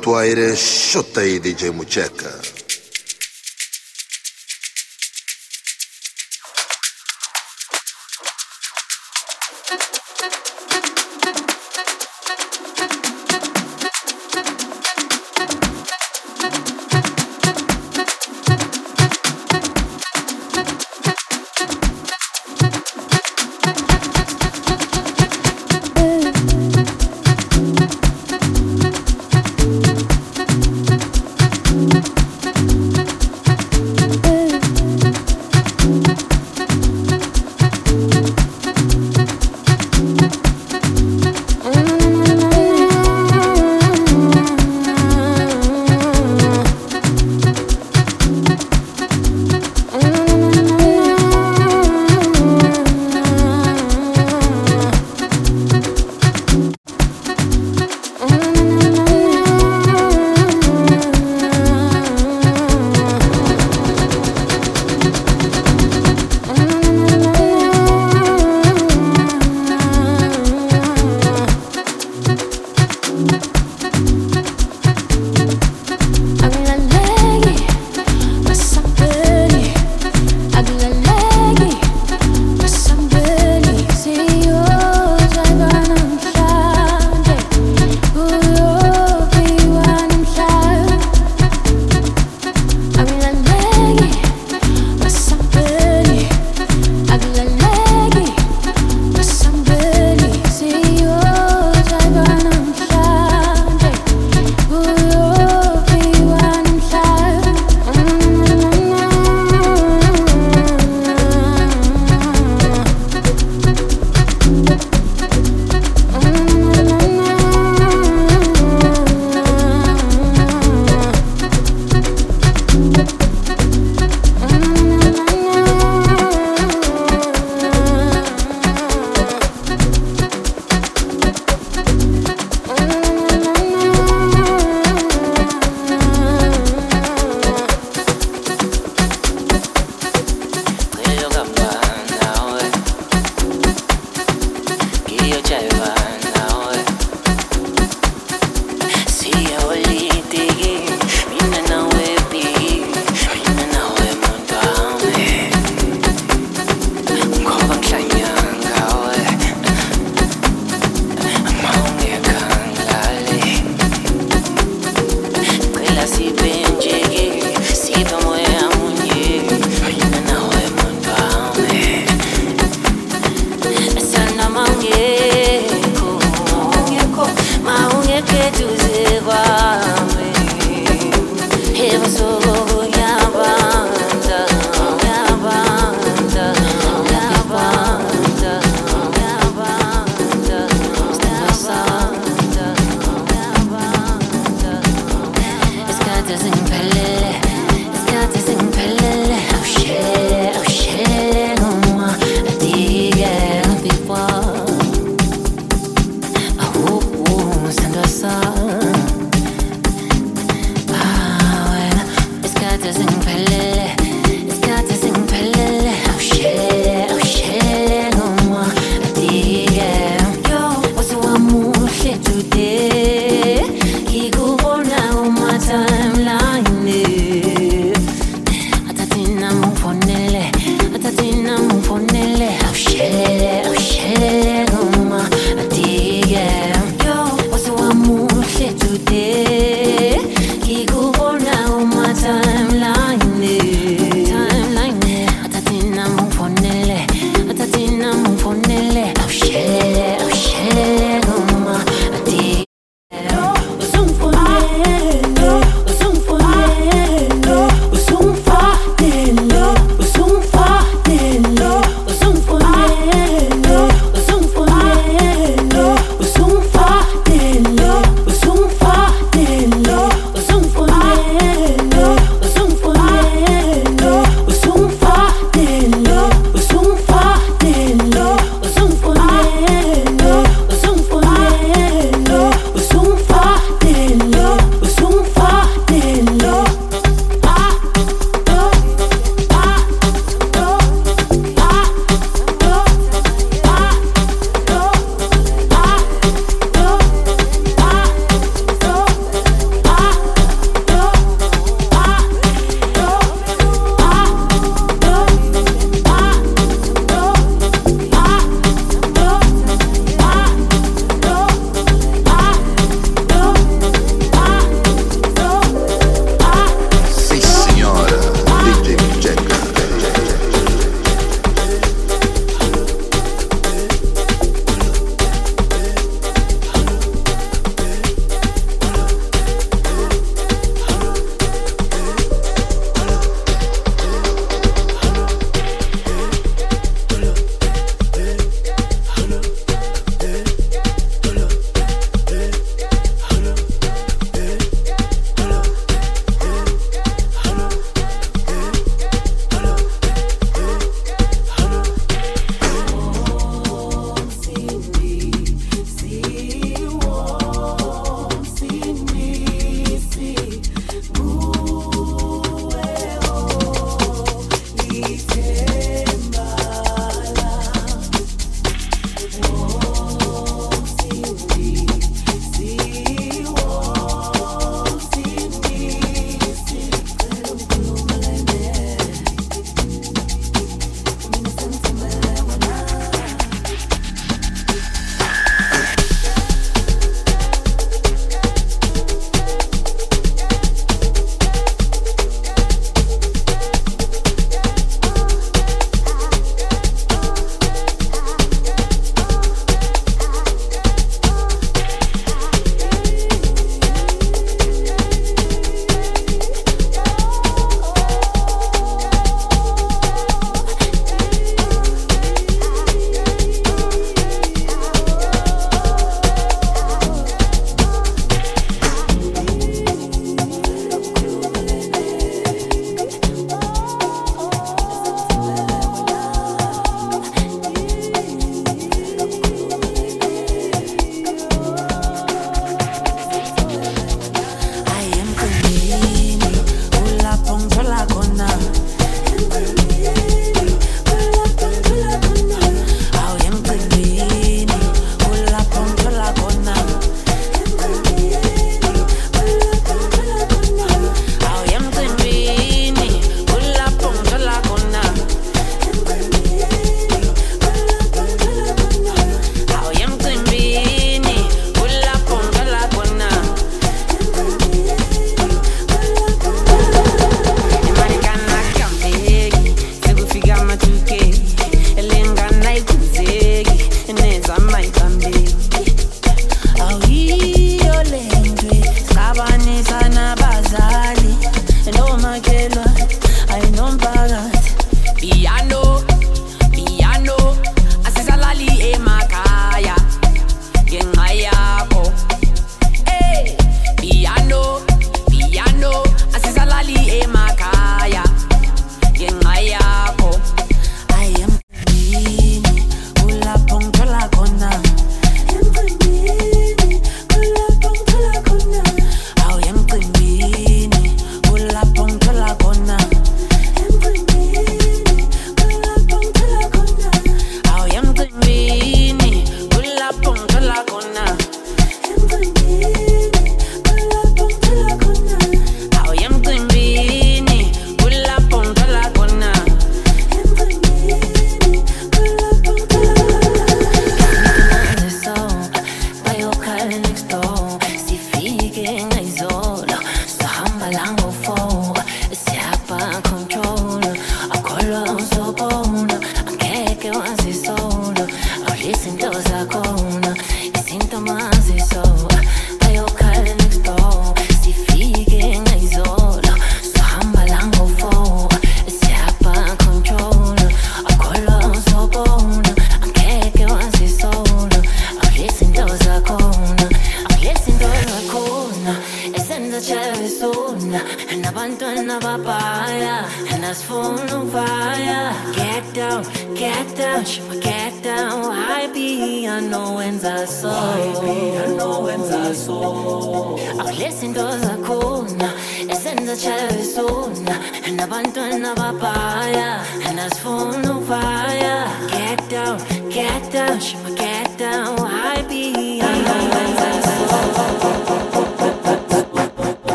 tu aire, shota aí, DJ Mucheca.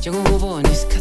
结果我不你是看。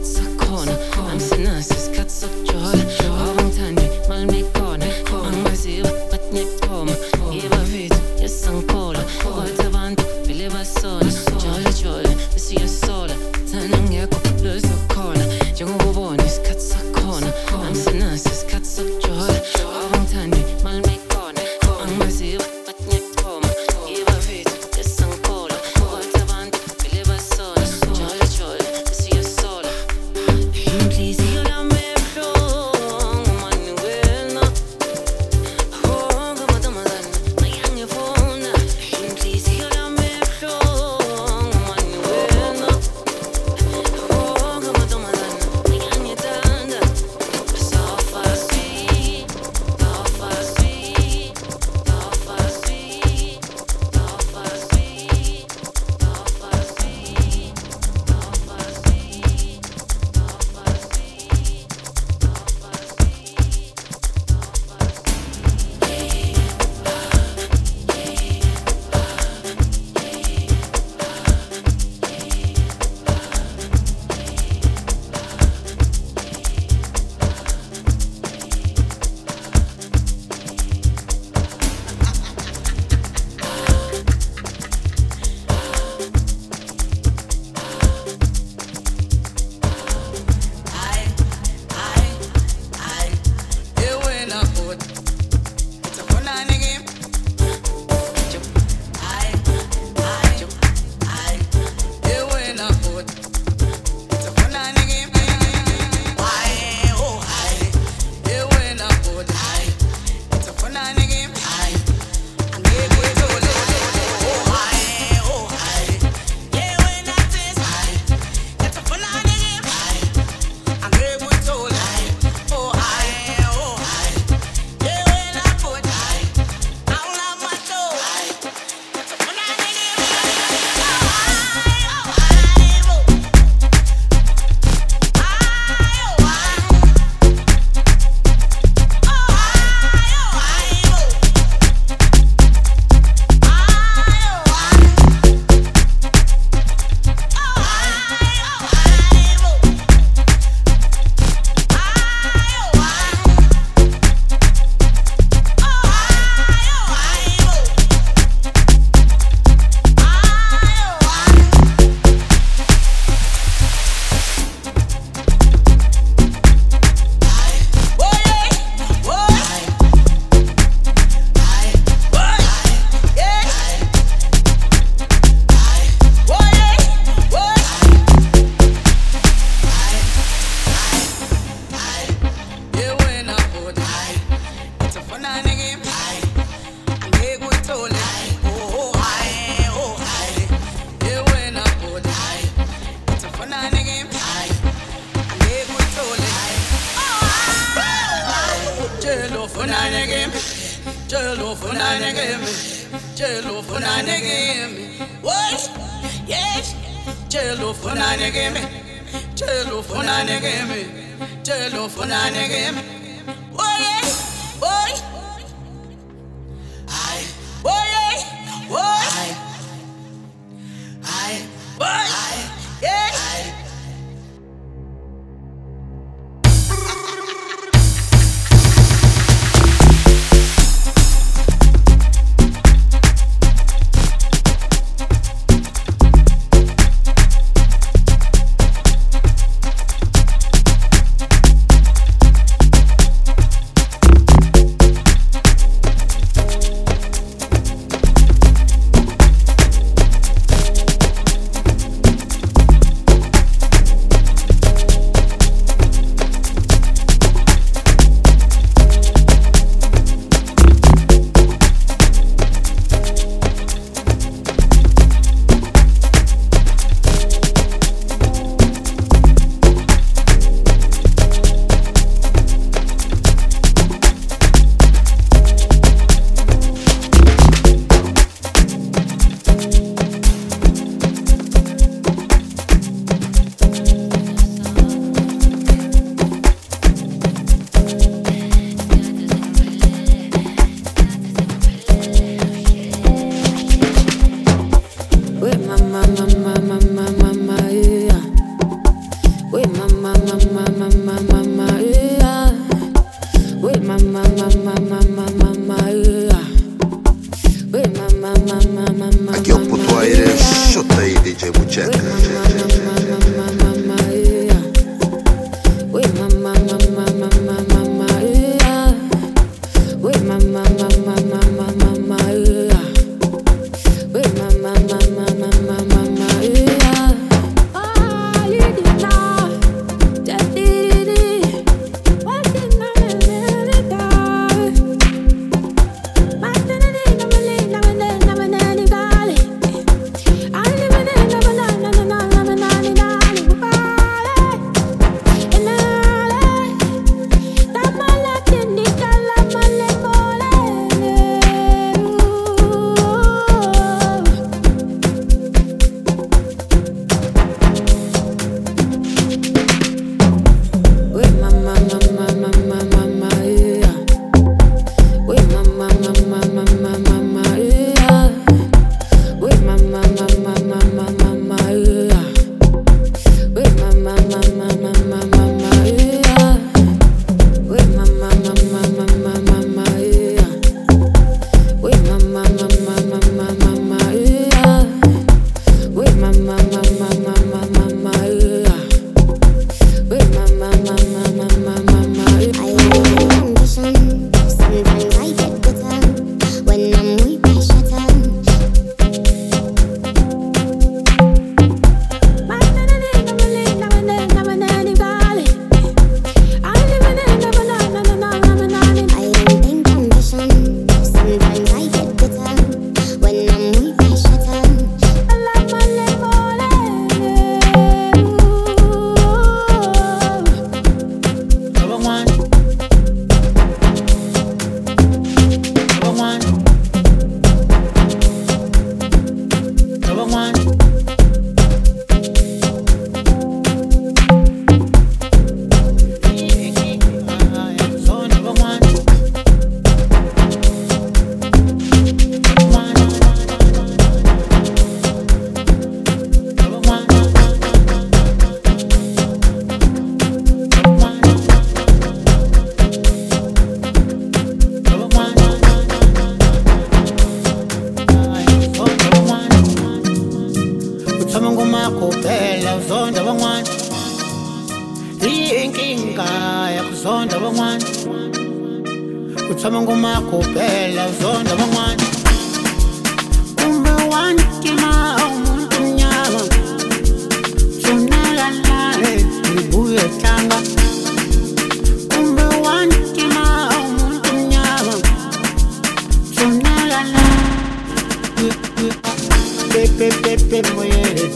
Pepe, pepe, muere.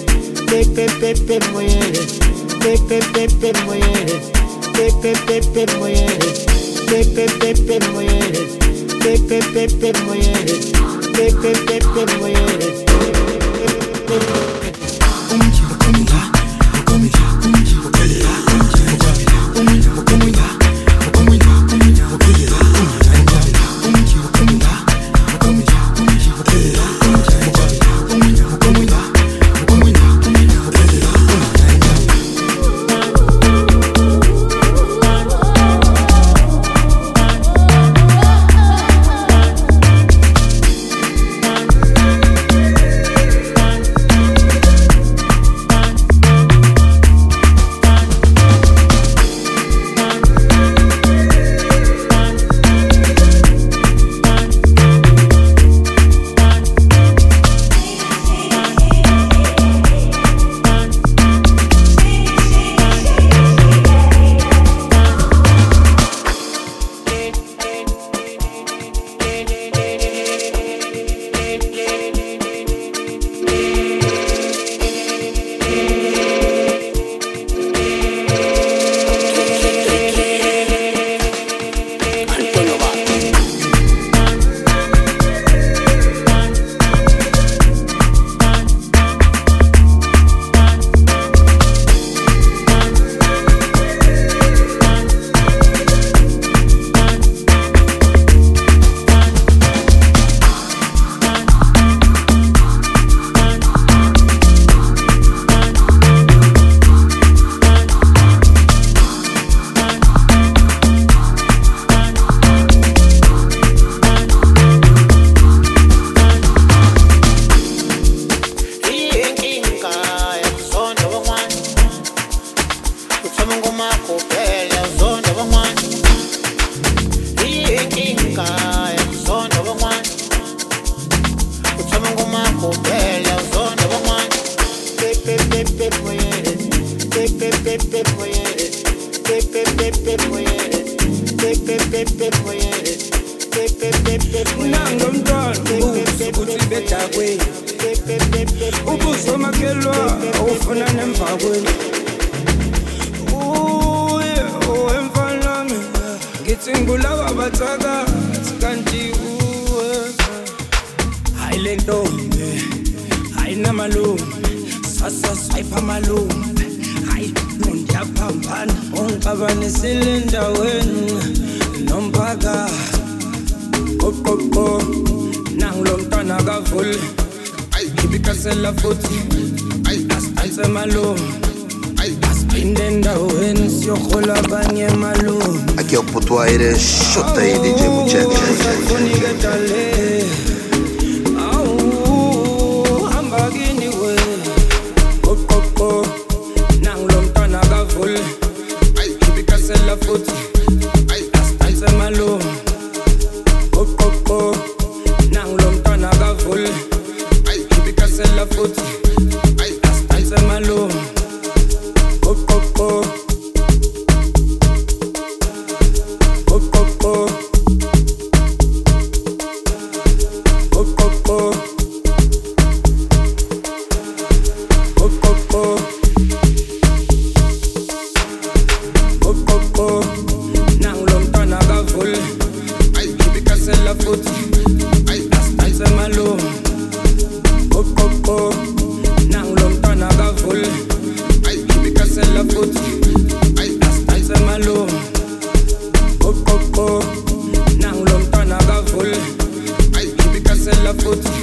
Pepe, pepe, muere. Pepe, pepe, muere. Pepe, pepe, muere. Pepe, pepe, muere. Pepe, pepe, muere. Pepe, pepe, muere. Umji, bakumya. Bakumya, umji, bakumya. Umji, bakumya. ngiyaphila futhi ayisemalungu oqoqo nangu lo mntwana kavule ayibikasela futhi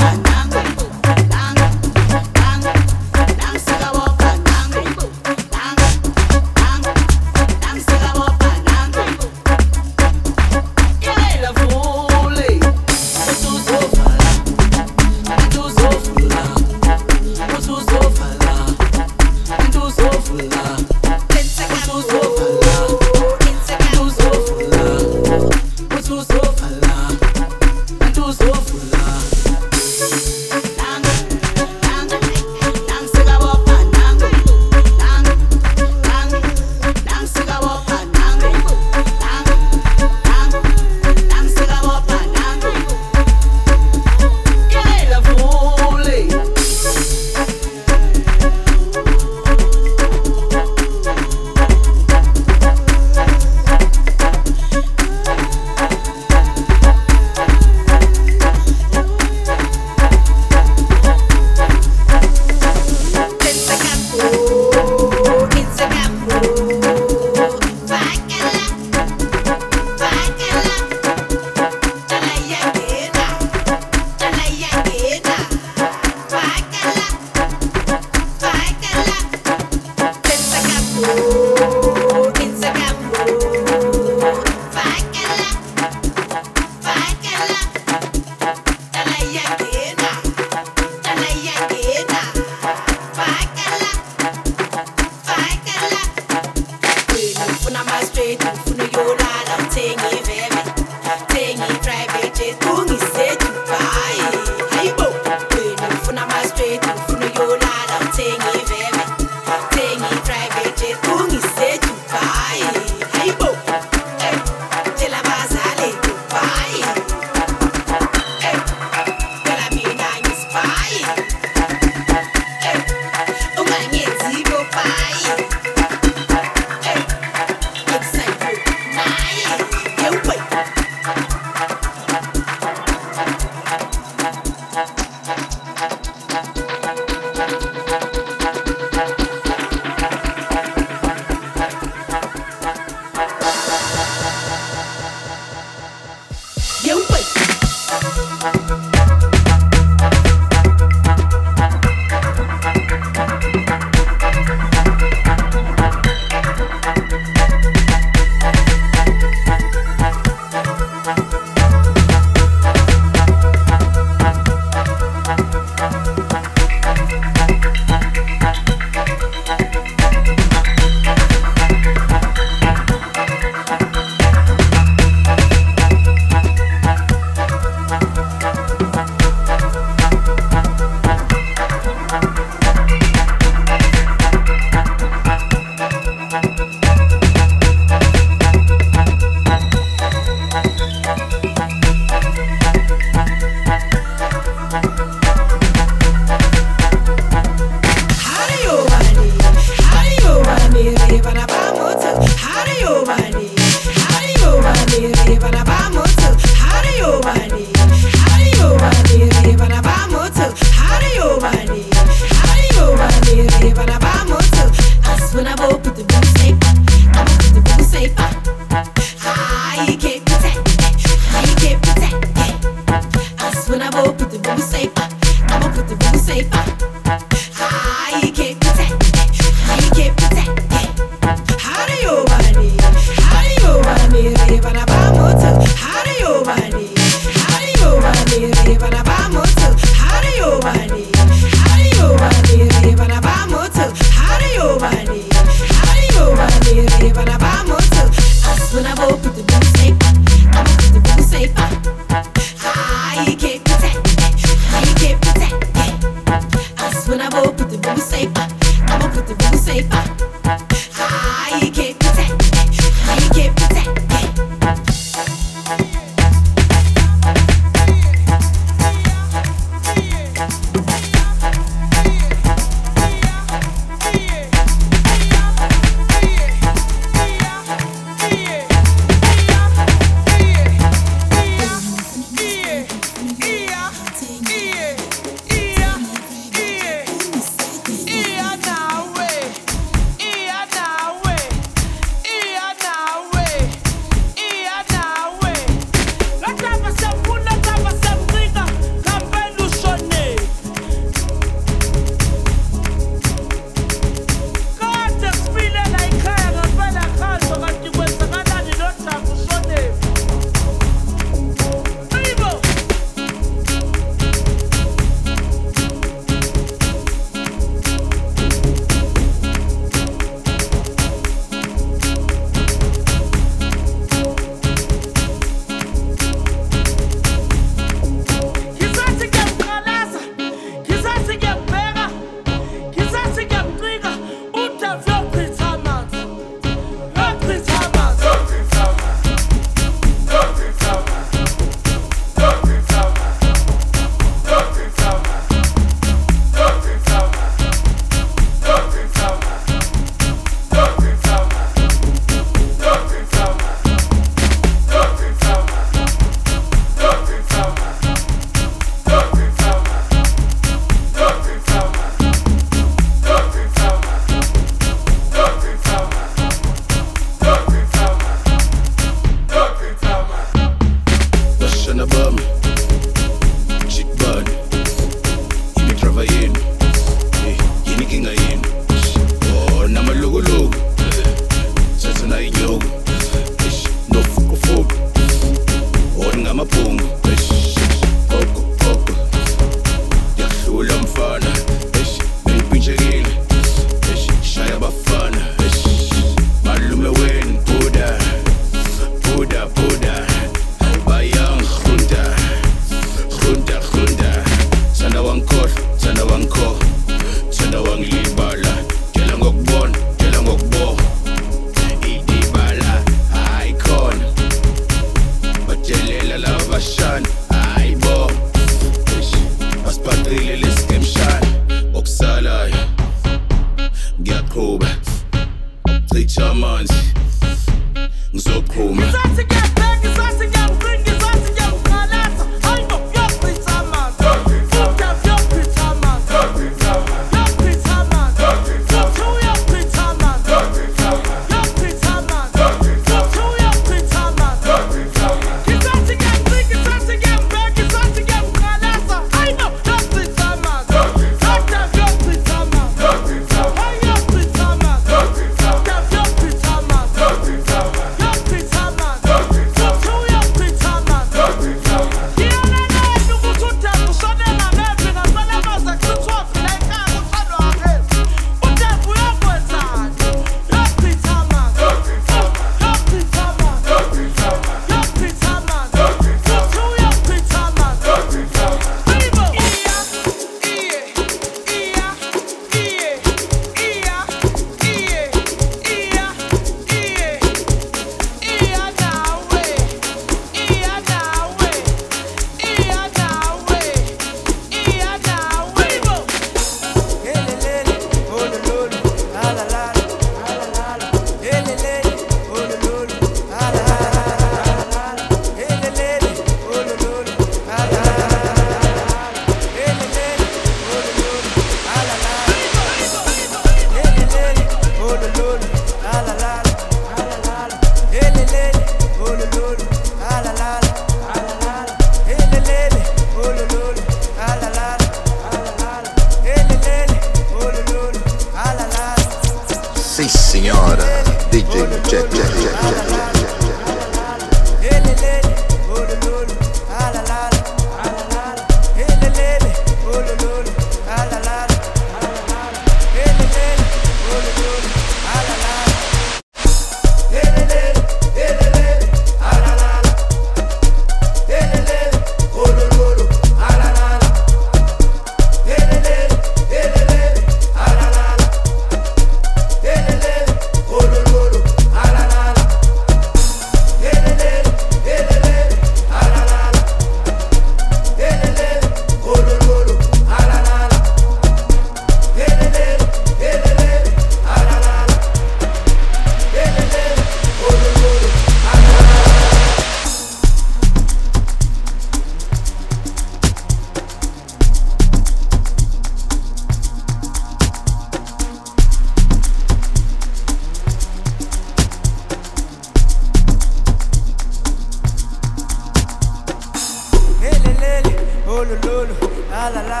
Ulu lulu, ala la la.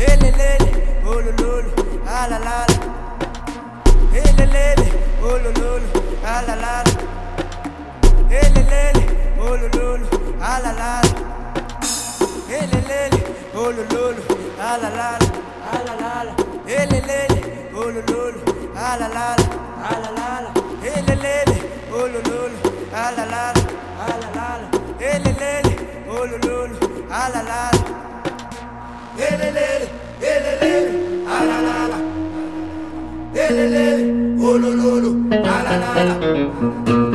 Hele lele, ulu lulu, ala la la. Hele lele, ulu lulu, ala la la. Hele lele, ulu lulu, ala la la. Hele lele, ulu lulu, ala la la, ala la la. Hele lele, ulu lulu, ala la la, ala la la. Hele lele, ulu lulu, ala la la, ala la la. Hele lele. Ululul, alalal Elelel, elelel, alalal Elelel, ululul, alalal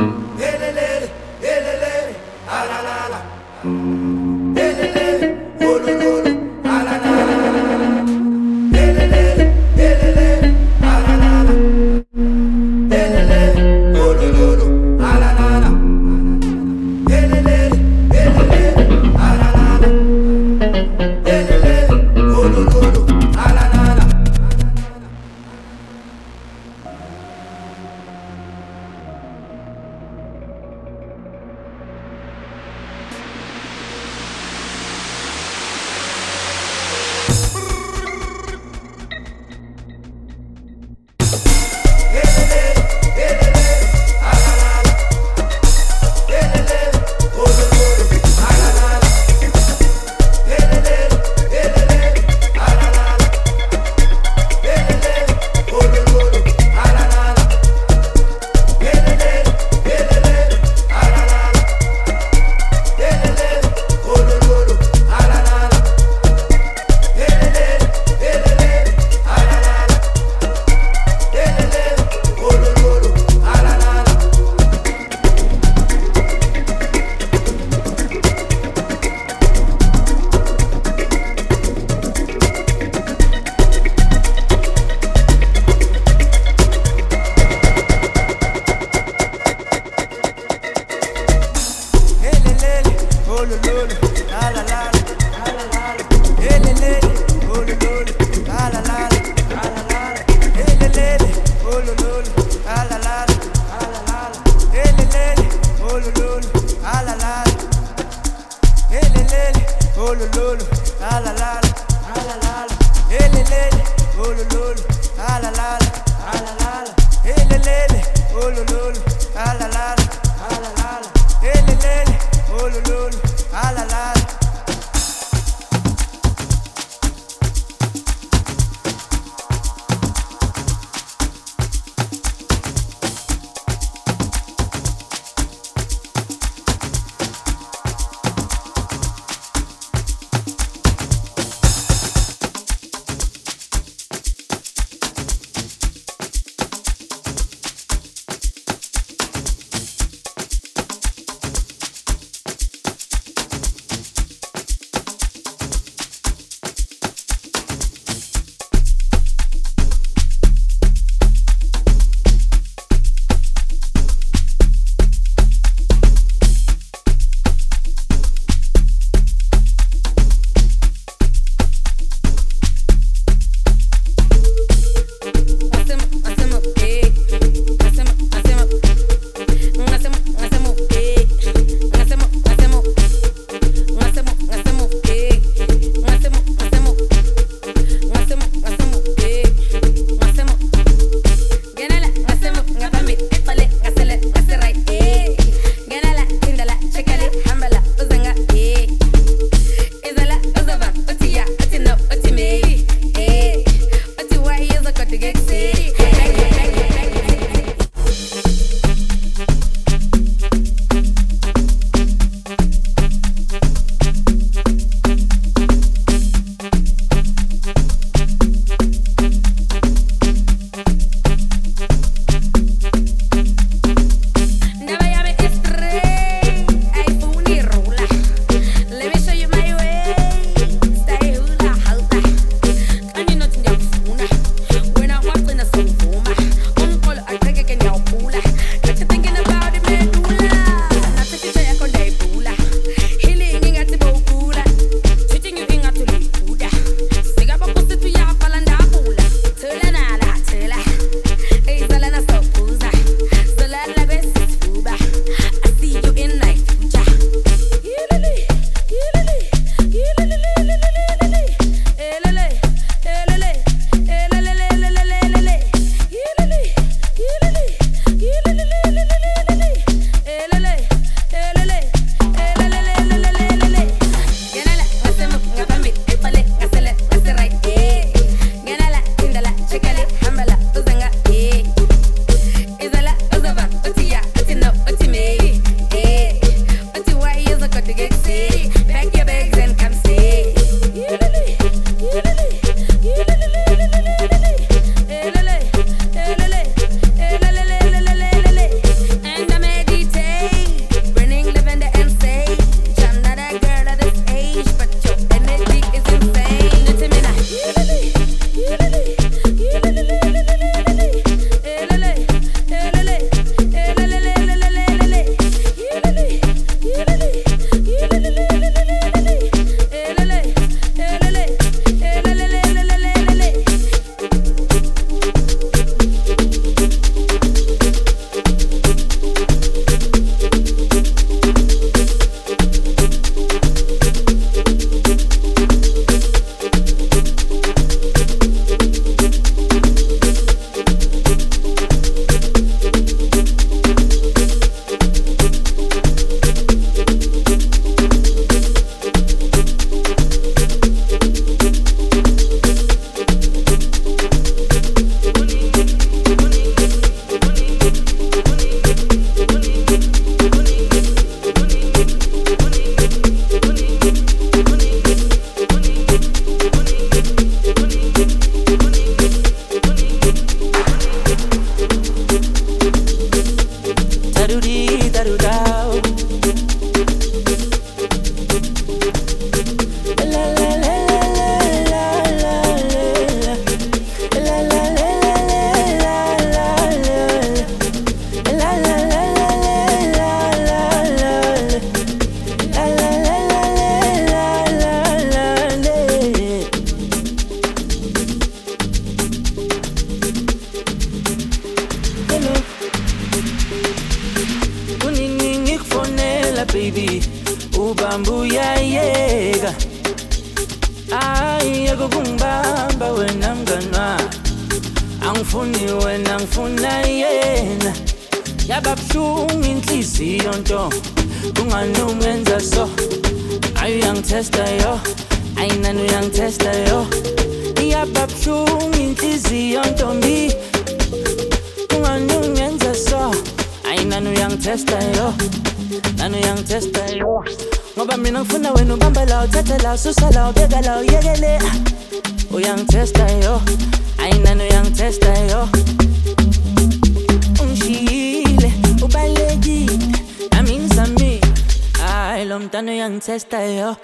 Hayi lo mntana uyangitesta yo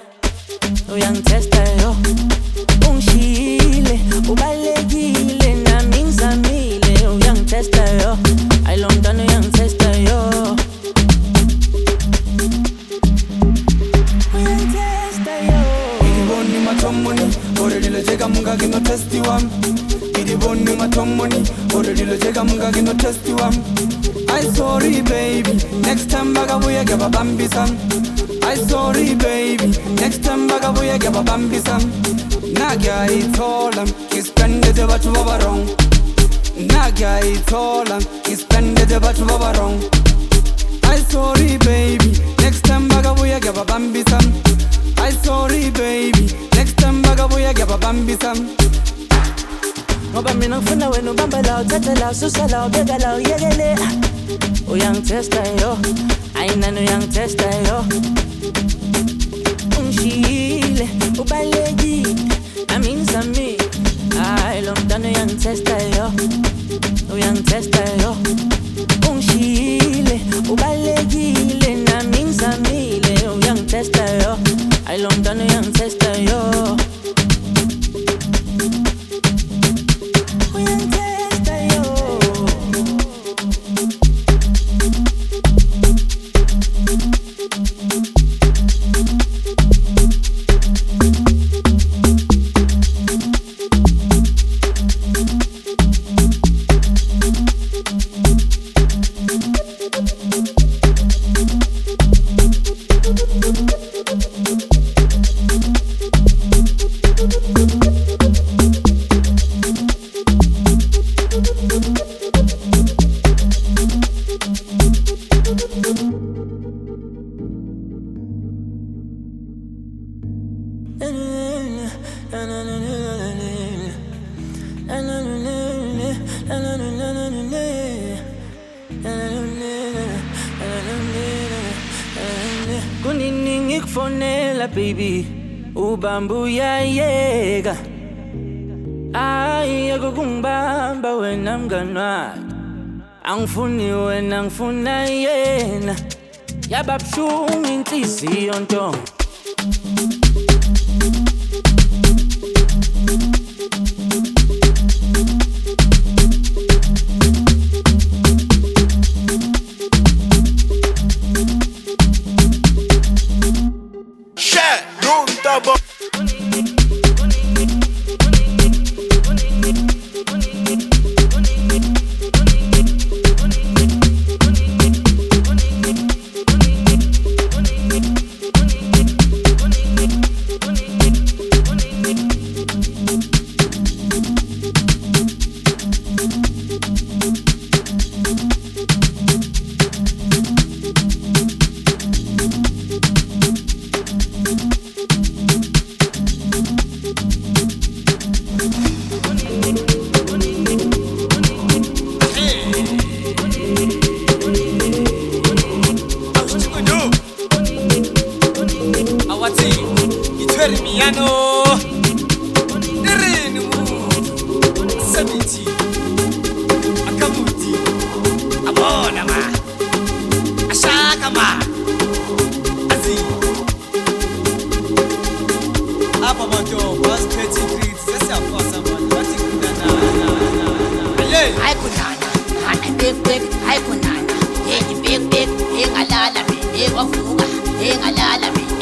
Uyangitesta yo Ungishiyile ubalekile nami ngizamile uyangitesta yo Hayi lo mntana uyangitesta yo Uyangitesta yo Idiboni matomoni, orelile cheka munga kino testi wam. Idiboni matomoni, orelile cheka munga kino testi wam. I sorry baby, next time baga buya gaba bambi sam. i sorry baby. Next time vakavuya ngevabambisa nakaithola ngispendete vathu va va wrong nakaithola ngispendete vathu va va wrong i sorry baby. Next time vakavuya ngevabambisa i sorry baby. Next time vakavuya ngevabambisa ngoba mina ngifuna wena ubambe la uthathe la ususe la ubeka la uyekele. Uyangithesta yo. Ayinani uyangithesta yo. Ungishiyile ubalekile nami ngizamile Hayi lo mntana uyangitesta yo Uyangitesta yo. Ungishiyile ubalekile nami ngizamile Uyangitesta yo. Hayi lo mntana uyangitesta yo kunini ngikufonela baby. Ubamba uyayeka. Ayi yeke kungibamba wena mngani wakhe. Angifuni wena ngifuna yena. Yaba buhlungu inhliziyo nto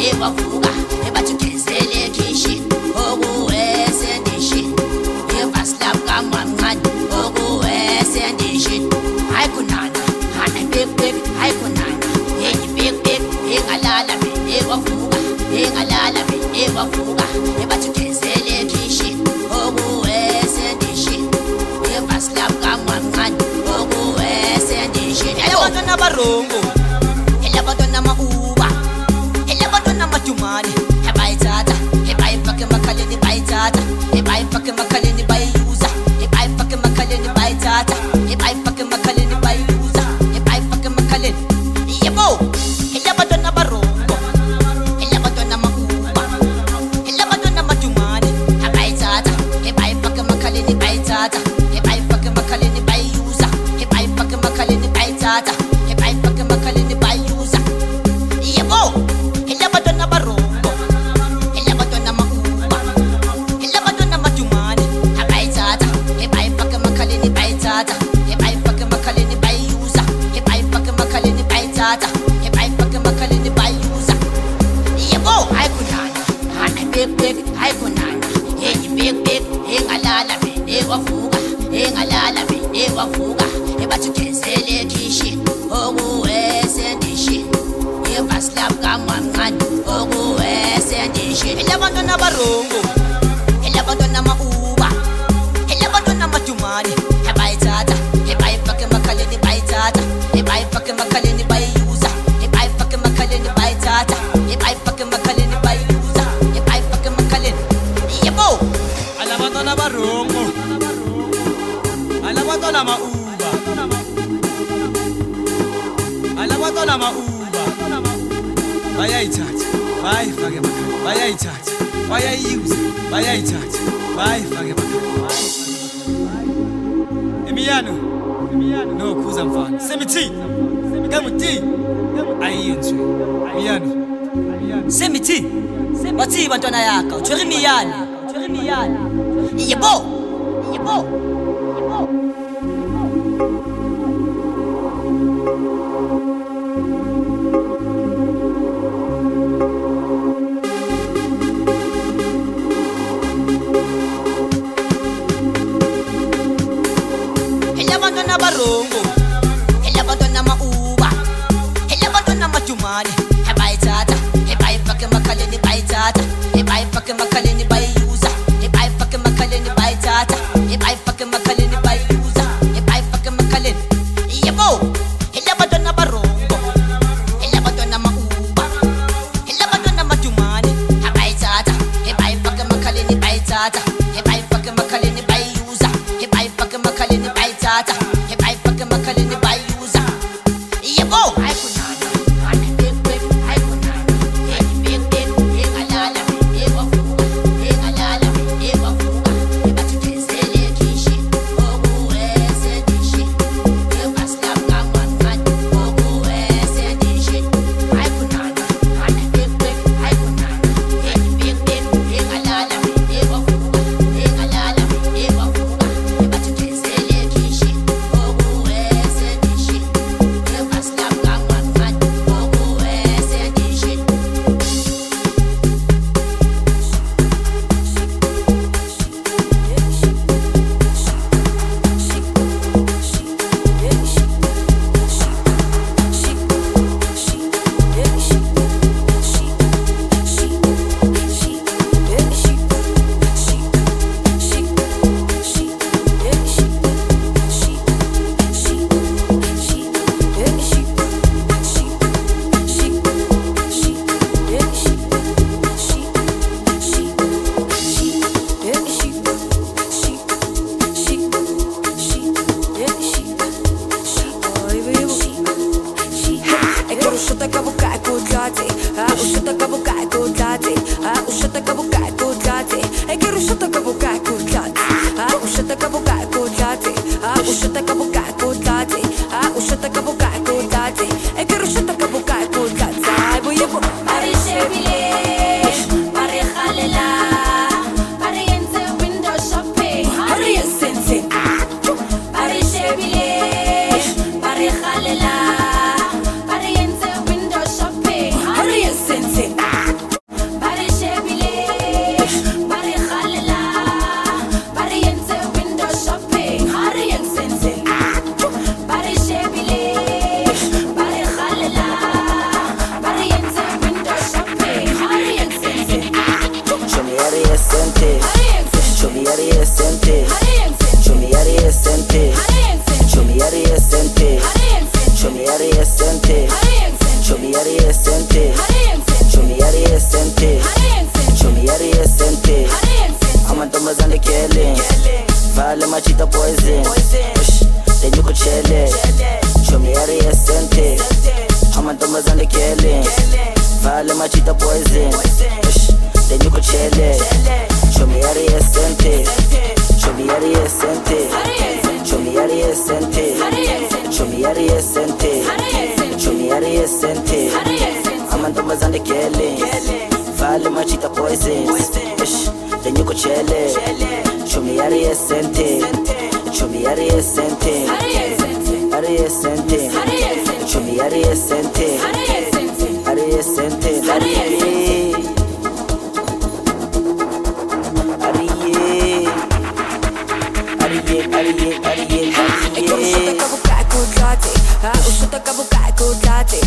ebavuka ebathukezele khishi okuwesendishi ebasilabukamamncane okuwesendishi hayi kunana hana bebek hayi kunana. Yenye bebek engalala mina ebavuka engalala mina ebavuka ebathukezele khishi okuwesendishi ebasilabukamamncane okuwesendishi yaloana nabarongo bayayithathe bayayiyuze bayayithathe bayifake imiyano nokhuza mfana. Semithini? Kangutini ayiyenzwe. Miyano semithini? Bathi bantwana yakha utshwere imiyane. Yebo. Yebo. Yebo. Thank you. oh. yari yesente ari yesente icumi yari yesente ari yesente ari Ariye, ariye, ariye, ariye. Ushutaka bukai kudlati, ushutaka bukai kudlati,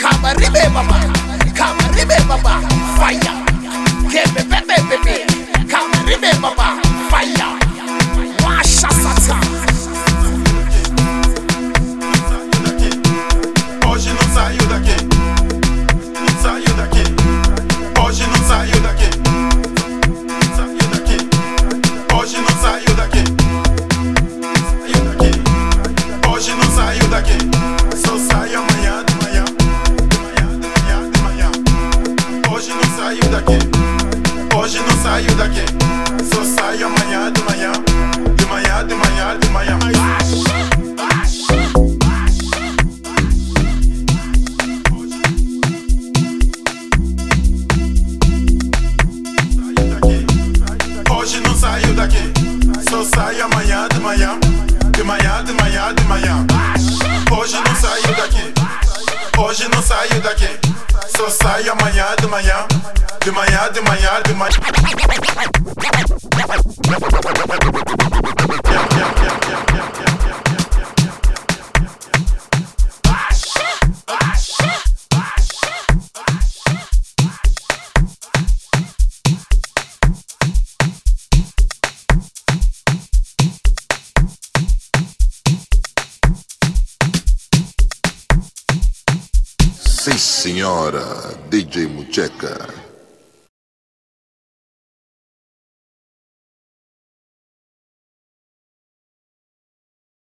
Come a ribe mamma come a ribe baba. Tcheca.